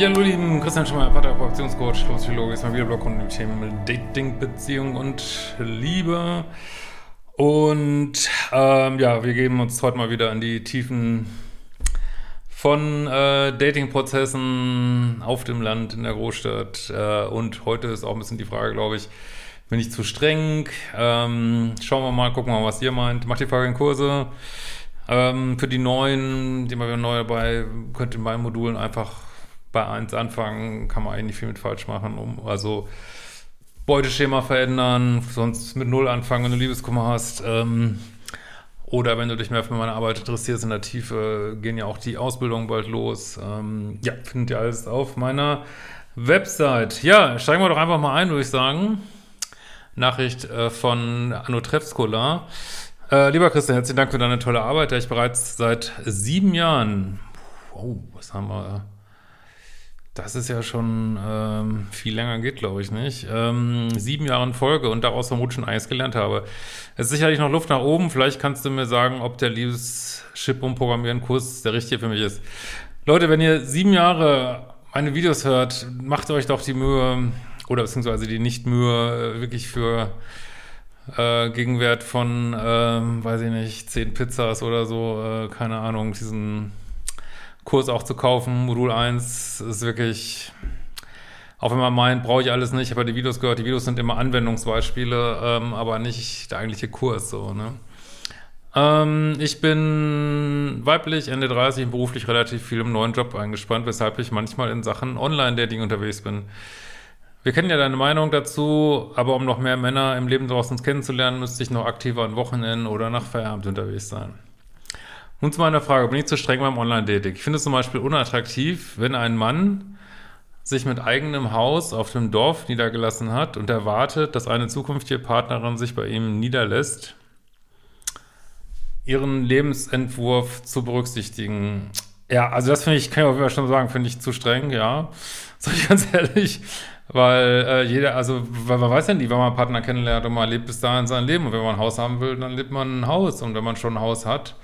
Ja, hallo lieben, Christian Schimmer, Paartherapeut, Beziehungscoach, Psychologe, ist mal wieder Blog und Themen Dating, Beziehung und Liebe. Und ähm, ja, wir geben uns heute mal wieder an die Tiefen von äh, Dating-Prozessen auf dem Land, in der Großstadt. Äh, und heute ist auch ein bisschen die Frage, glaube ich, bin ich zu streng? Ähm, schauen wir mal, gucken wir mal, was ihr meint. Macht die Frage in Kurse. Ähm, für die Neuen, die mal wieder neu dabei, könnt ihr in meinen Modulen einfach bei 1 anfangen, kann man eigentlich viel mit falsch machen. Um, also Beuteschema verändern, sonst mit Null anfangen, wenn du Liebeskummer hast. Ähm, oder wenn du dich mehr für meine Arbeit interessierst in der Tiefe, gehen ja auch die Ausbildungen bald los. Ähm, ja, findet ihr alles auf meiner Website. Ja, steigen wir doch einfach mal ein, würde ich sagen. Nachricht äh, von Anno Trefskola. Äh, lieber Christian, herzlichen Dank für deine tolle Arbeit, der ich bereits seit sieben Jahren, oh, was haben wir, das ist ja schon ähm, viel länger geht, glaube ich nicht. Ähm, sieben Jahre in Folge und daraus vermutlich schon eines gelernt habe. Es ist sicherlich noch Luft nach oben. Vielleicht kannst du mir sagen, ob der Liebeschip und Programmieren Kurs der richtige für mich ist. Leute, wenn ihr sieben Jahre meine Videos hört, macht euch doch die Mühe oder beziehungsweise die Nicht-Mühe äh, wirklich für äh, Gegenwert von, äh, weiß ich nicht, zehn Pizzas oder so, äh, keine Ahnung, diesen Kurs auch zu kaufen. Modul 1 ist wirklich, auch wenn man meint, brauche ich alles nicht. Ja die Videos gehört, die Videos sind immer Anwendungsbeispiele, ähm, aber nicht der eigentliche Kurs so, ne? Ähm, ich bin weiblich, Ende 30, beruflich relativ viel im neuen Job eingespannt, weshalb ich manchmal in Sachen Online-Dating unterwegs bin. Wir kennen ja deine Meinung dazu, aber um noch mehr Männer im Leben draußen kennenzulernen, müsste ich noch aktiver an Wochenenden oder nach Feierabend unterwegs sein. Nun zu meiner Frage, bin ich zu streng beim Online-Dating? Ich finde es zum Beispiel unattraktiv, wenn ein Mann sich mit eigenem Haus auf dem Dorf niedergelassen hat und erwartet, dass eine zukünftige Partnerin sich bei ihm niederlässt, ihren Lebensentwurf zu berücksichtigen. Ja, also das finde ich, kann ich auch schon sagen, finde ich zu streng, ja. Sag ich ganz ehrlich. Weil äh, jeder, also, weil man weiß ja nie, wenn man einen Partner kennenlernt und man lebt bis dahin sein Leben. Und wenn man ein Haus haben will, dann lebt man ein Haus. Und wenn man schon ein Haus hat,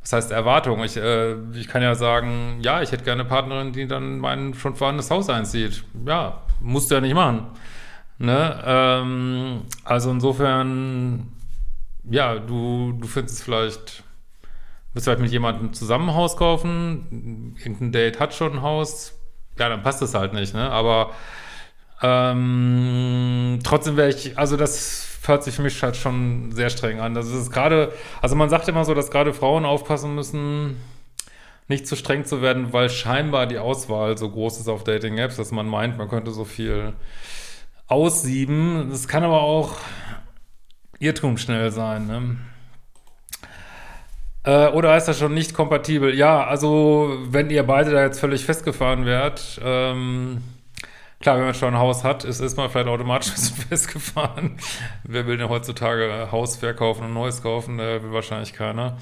was heißt Erwartung? Ich, äh, ich kann ja sagen, ja, ich hätte gerne eine Partnerin, die dann mein schon vorhandenes Haus einzieht. Ja, musst du ja nicht machen. Ne? Ähm, also insofern, ja, du, du findest es vielleicht, willst du halt mit jemandem zusammen ein Haus kaufen, irgendein Date hat schon ein Haus, ja, dann passt es halt nicht, ne? Aber ähm, trotzdem wäre ich, also das hört sich für mich halt schon sehr streng an. Das ist gerade, also man sagt immer so, dass gerade Frauen aufpassen müssen, nicht zu streng zu werden, weil scheinbar die Auswahl so groß ist auf Dating-Apps, dass man meint, man könnte so viel aussieben. Das kann aber auch Irrtum schnell sein, ne? Äh, oder ist das schon nicht kompatibel? Ja, also wenn ihr beide da jetzt völlig festgefahren werdet, ähm, Klar, wenn man schon ein Haus hat, ist, man vielleicht automatisch festgefahren. Wer will denn heutzutage Haus verkaufen und neues kaufen? Da will wahrscheinlich keiner.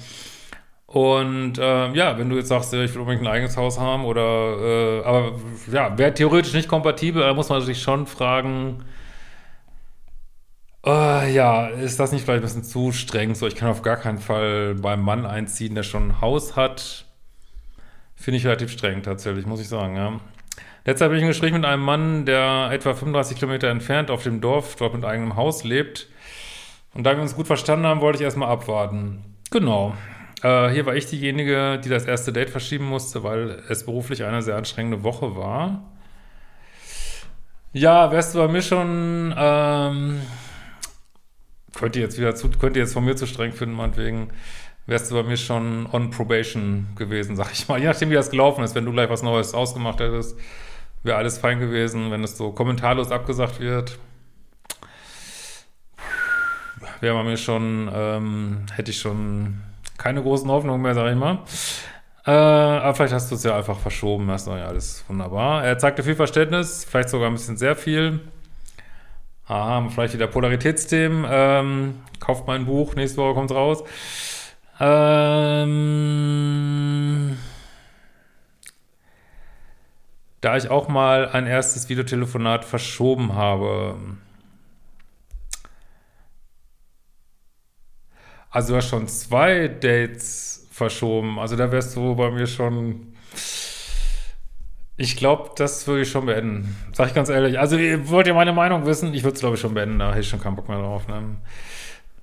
Und äh, ja, wenn du jetzt sagst, ich will unbedingt ein eigenes Haus haben oder äh, aber ja, wäre theoretisch nicht kompatibel, da muss man sich schon fragen, äh, ja, ist das nicht vielleicht ein bisschen zu streng? So, ich kann auf gar keinen Fall beim Mann einziehen, der schon ein Haus hat. Finde ich relativ streng tatsächlich, muss ich sagen, ja. Letztes habe ich ein Gespräch mit einem Mann, der etwa 35 Kilometer entfernt auf dem Dorf, dort mit eigenem Haus lebt. Und da wir uns gut verstanden haben, wollte ich erstmal abwarten. Genau. Äh, hier war ich diejenige, die das erste Date verschieben musste, weil es beruflich eine sehr anstrengende Woche war. Ja, wärst du bei mir schon, ähm, könnt ihr jetzt wieder zu, könnt ihr jetzt von mir zu streng finden, meinetwegen wärst du bei mir schon on probation gewesen, sag ich mal. Je nachdem, wie das gelaufen ist. Wenn du gleich was Neues ausgemacht hättest, wäre alles fein gewesen. Wenn es so kommentarlos abgesagt wird, wäre bei mir schon, ähm, hätte ich schon keine großen Hoffnungen mehr, sag ich mal. Äh, aber vielleicht hast du es ja einfach verschoben. Das ist ja alles wunderbar. Er zeigte viel Verständnis, vielleicht sogar ein bisschen sehr viel. Aha, vielleicht wieder Polaritätsthemen. Ähm, kauft mein Buch, nächste Woche kommt raus. Ähm, da ich auch mal ein erstes Videotelefonat verschoben habe. Also du hast schon zwei Dates verschoben. Also da wärst du bei mir schon. Ich glaube, das würde ich schon beenden. Sag ich ganz ehrlich. Also, wollt ihr meine Meinung wissen? Ich würde es, glaube ich, schon beenden. Da hätte ich schon keinen Bock mehr drauf. Ne?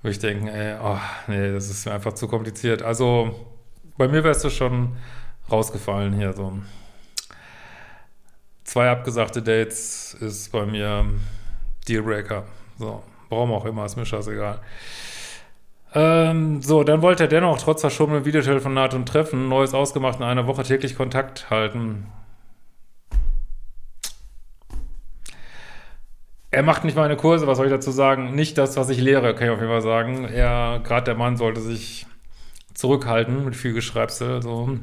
Würde ich denken, ey, oh, nee, das ist mir einfach zu kompliziert. Also, bei mir wärst du schon rausgefallen hier. So. Zwei abgesagte Dates ist bei mir Dealbreaker. So, warum auch immer, ist mir scheißegal. Ähm, so, dann wollte er dennoch trotz verschobenem Videotelefonat und Treffen Neues ausgemacht in einer Woche täglich Kontakt halten. Er macht nicht meine Kurse, was soll ich dazu sagen? Nicht das, was ich lehre, kann ich auf jeden Fall sagen. Er, gerade der Mann, sollte sich zurückhalten mit viel Geschreibsel. So.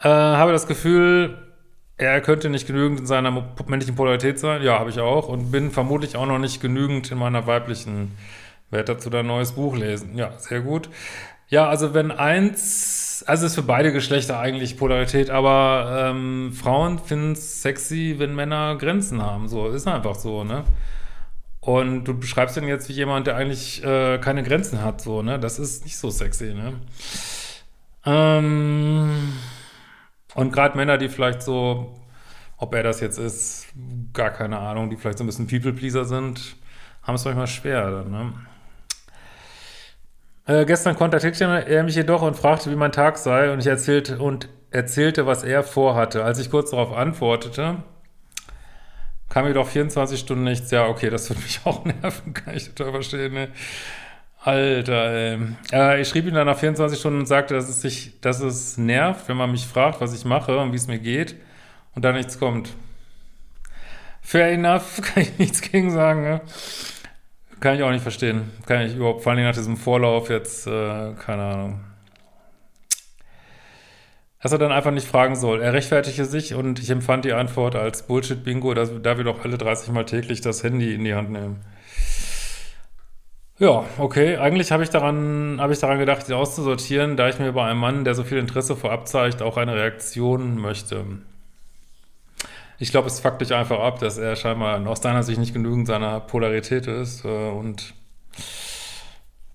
Äh, habe das Gefühl, er könnte nicht genügend in seiner männlichen Polarität sein. Ja, habe ich auch. Und bin vermutlich auch noch nicht genügend in meiner weiblichen. Werde dazu dein neues Buch lesen. Ja, sehr gut. Ja, also wenn eins, also ist für beide Geschlechter eigentlich Polarität, aber ähm, Frauen finden es sexy, wenn Männer Grenzen haben. So, ist einfach so, ne? Und du beschreibst den jetzt wie jemand, der eigentlich äh, keine Grenzen hat, so, ne? Das ist nicht so sexy, ne? Ähm, und gerade Männer, die vielleicht so, ob er das jetzt ist, gar keine Ahnung, die vielleicht so ein bisschen People-Pleaser sind, haben es manchmal schwer, ne? Äh, gestern kontaktierte er mich jedoch und fragte, wie mein Tag sei, und ich erzählte und erzählte, was er vorhatte. Als ich kurz darauf antwortete, kam jedoch 24 Stunden nichts. Ja, okay, das würde mich auch nerven, kann ich total verstehen. Ne? Alter, ey. Äh, ich schrieb ihm dann nach 24 Stunden und sagte, dass es sich, dass es nervt, wenn man mich fragt, was ich mache und wie es mir geht und da nichts kommt. Fair enough, kann ich nichts gegen sagen. Ne? Kann ich auch nicht verstehen. Kann ich überhaupt, vor allem nach diesem Vorlauf jetzt, äh, keine Ahnung. Dass er dann einfach nicht fragen soll. Er rechtfertigte sich und ich empfand die Antwort als Bullshit-Bingo, da wir doch alle 30 Mal täglich das Handy in die Hand nehmen. Ja, okay. Eigentlich habe ich daran, habe ich daran gedacht, ihn auszusortieren, da ich mir bei einem Mann, der so viel Interesse vorab zeigt, auch eine Reaktion möchte. Ich glaube, es fuckt dich einfach ab, dass er scheinbar aus deiner Sicht nicht genügend seiner Polarität ist. Äh, und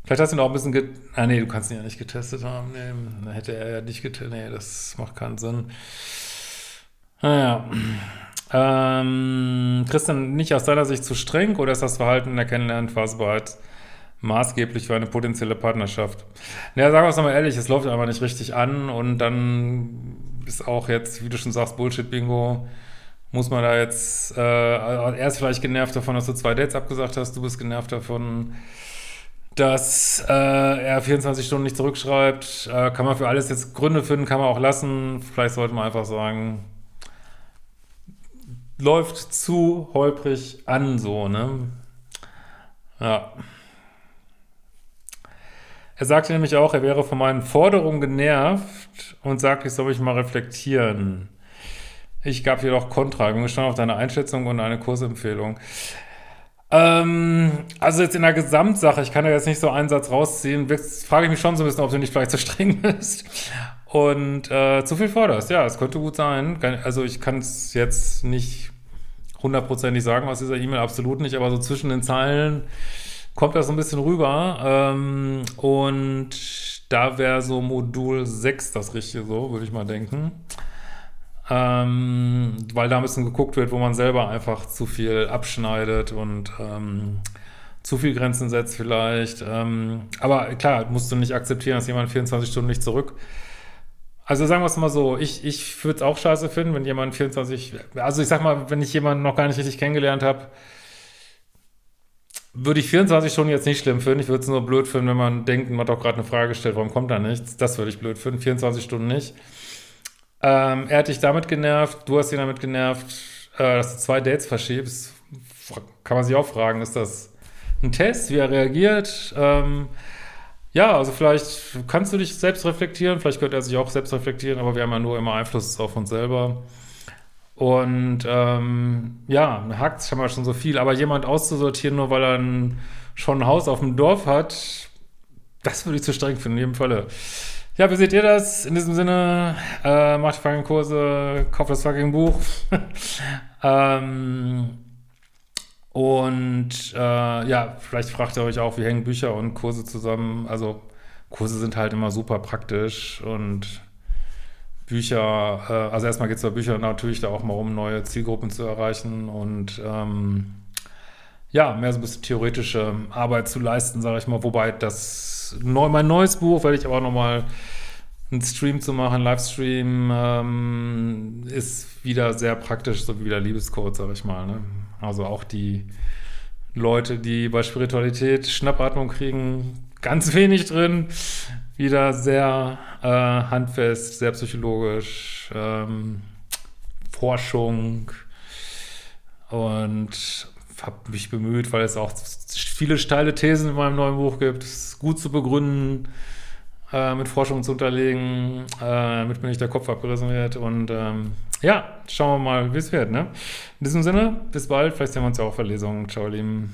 vielleicht hast du ihn auch ein bisschen get Ah, nee, du kannst ihn ja nicht getestet haben. Nee, dann hätte er ja nicht getestet. Nee, das macht keinen Sinn. Naja. Ähm, Christian, nicht aus deiner Sicht zu streng oder ist das Verhalten in der Kennenlernphase bereits maßgeblich für eine potenzielle Partnerschaft? Naja, sagen wir es nochmal ehrlich, es läuft einfach nicht richtig an und dann ist auch jetzt, wie du schon sagst, Bullshit-Bingo muss man da jetzt, äh, er ist vielleicht genervt davon, dass du zwei Dates abgesagt hast, du bist genervt davon, dass äh, er 24 Stunden nicht zurückschreibt. Äh, kann man für alles jetzt Gründe finden, kann man auch lassen. Vielleicht sollte man einfach sagen, läuft zu holprig an, so, ne? Ja. Er sagte nämlich auch, er wäre von meinen Forderungen genervt und sagte, ich soll mich mal reflektieren. Ich gab jedoch Kontra. Ich bin gespannt auf deine Einschätzung und eine Kursempfehlung. Ähm, also jetzt in der Gesamtsache, ich kann da jetzt nicht so einen Satz rausziehen, frage ich mich schon so ein bisschen, ob du nicht vielleicht zu streng bist und äh, zu viel forderst. Ja, es könnte gut sein. Also ich kann es jetzt nicht hundertprozentig sagen aus dieser E-Mail, absolut nicht, aber so zwischen den Zeilen kommt das so ein bisschen rüber. Ähm, und da wäre so Modul 6 das Richtige so, würde ich mal denken ähm, weil da ein bisschen geguckt wird, wo man selber einfach zu viel abschneidet und ähm, zu viel Grenzen setzt vielleicht. Ähm, aber klar, musst du nicht akzeptieren, dass jemand 24 Stunden nicht zurück. Also sagen wir es mal so, ich, ich würde es auch scheiße finden, wenn jemand 24, also ich sag mal, wenn ich jemanden noch gar nicht richtig kennengelernt habe, würde ich 24 Stunden jetzt nicht schlimm finden. Ich würde es nur blöd finden, wenn man denkt, man hat doch gerade eine Frage gestellt, warum kommt da nichts? Das würde ich blöd finden. 24 Stunden nicht. Ähm, er hat dich damit genervt, du hast ihn damit genervt, äh, dass du zwei Dates verschiebst. Kann man sich auch fragen, ist das ein Test, wie er reagiert? Ähm, ja, also vielleicht kannst du dich selbst reflektieren, vielleicht könnte er sich auch selbst reflektieren, aber wir haben ja nur immer Einfluss auf uns selber. Und ähm, ja, hakt haben wir schon so viel, aber jemand auszusortieren, nur weil er ein, schon ein Haus auf dem Dorf hat, das würde ich zu streng finden, in jedem Falle. Ja, wie seht ihr das? In diesem Sinne, äh, macht fucking Kurse, kauft das fucking Buch. ähm, und äh, ja, vielleicht fragt ihr euch auch, wie hängen Bücher und Kurse zusammen. Also Kurse sind halt immer super praktisch und Bücher, äh, also erstmal geht es bei Büchern natürlich da auch mal um, neue Zielgruppen zu erreichen und ähm, ja, mehr so ein bisschen theoretische Arbeit zu leisten, sage ich mal. Wobei das neu, mein neues Buch werde ich aber nochmal einen Stream zu machen, Livestream, ähm, ist wieder sehr praktisch, so wie der Liebescode, sage ich mal. Ne? Also auch die Leute, die bei Spiritualität Schnappatmung kriegen, ganz wenig drin wieder sehr äh, handfest, sehr psychologisch, ähm, Forschung und habe mich bemüht, weil es auch viele steile Thesen in meinem neuen Buch gibt, es gut zu begründen, äh, mit Forschung zu unterlegen, äh, damit mir nicht der Kopf abgerissen wird und ähm, ja, schauen wir mal, wie es wird. Ne? In diesem Sinne, bis bald, vielleicht sehen wir uns ja auch auf Verlesungen. Ciao, Lieben.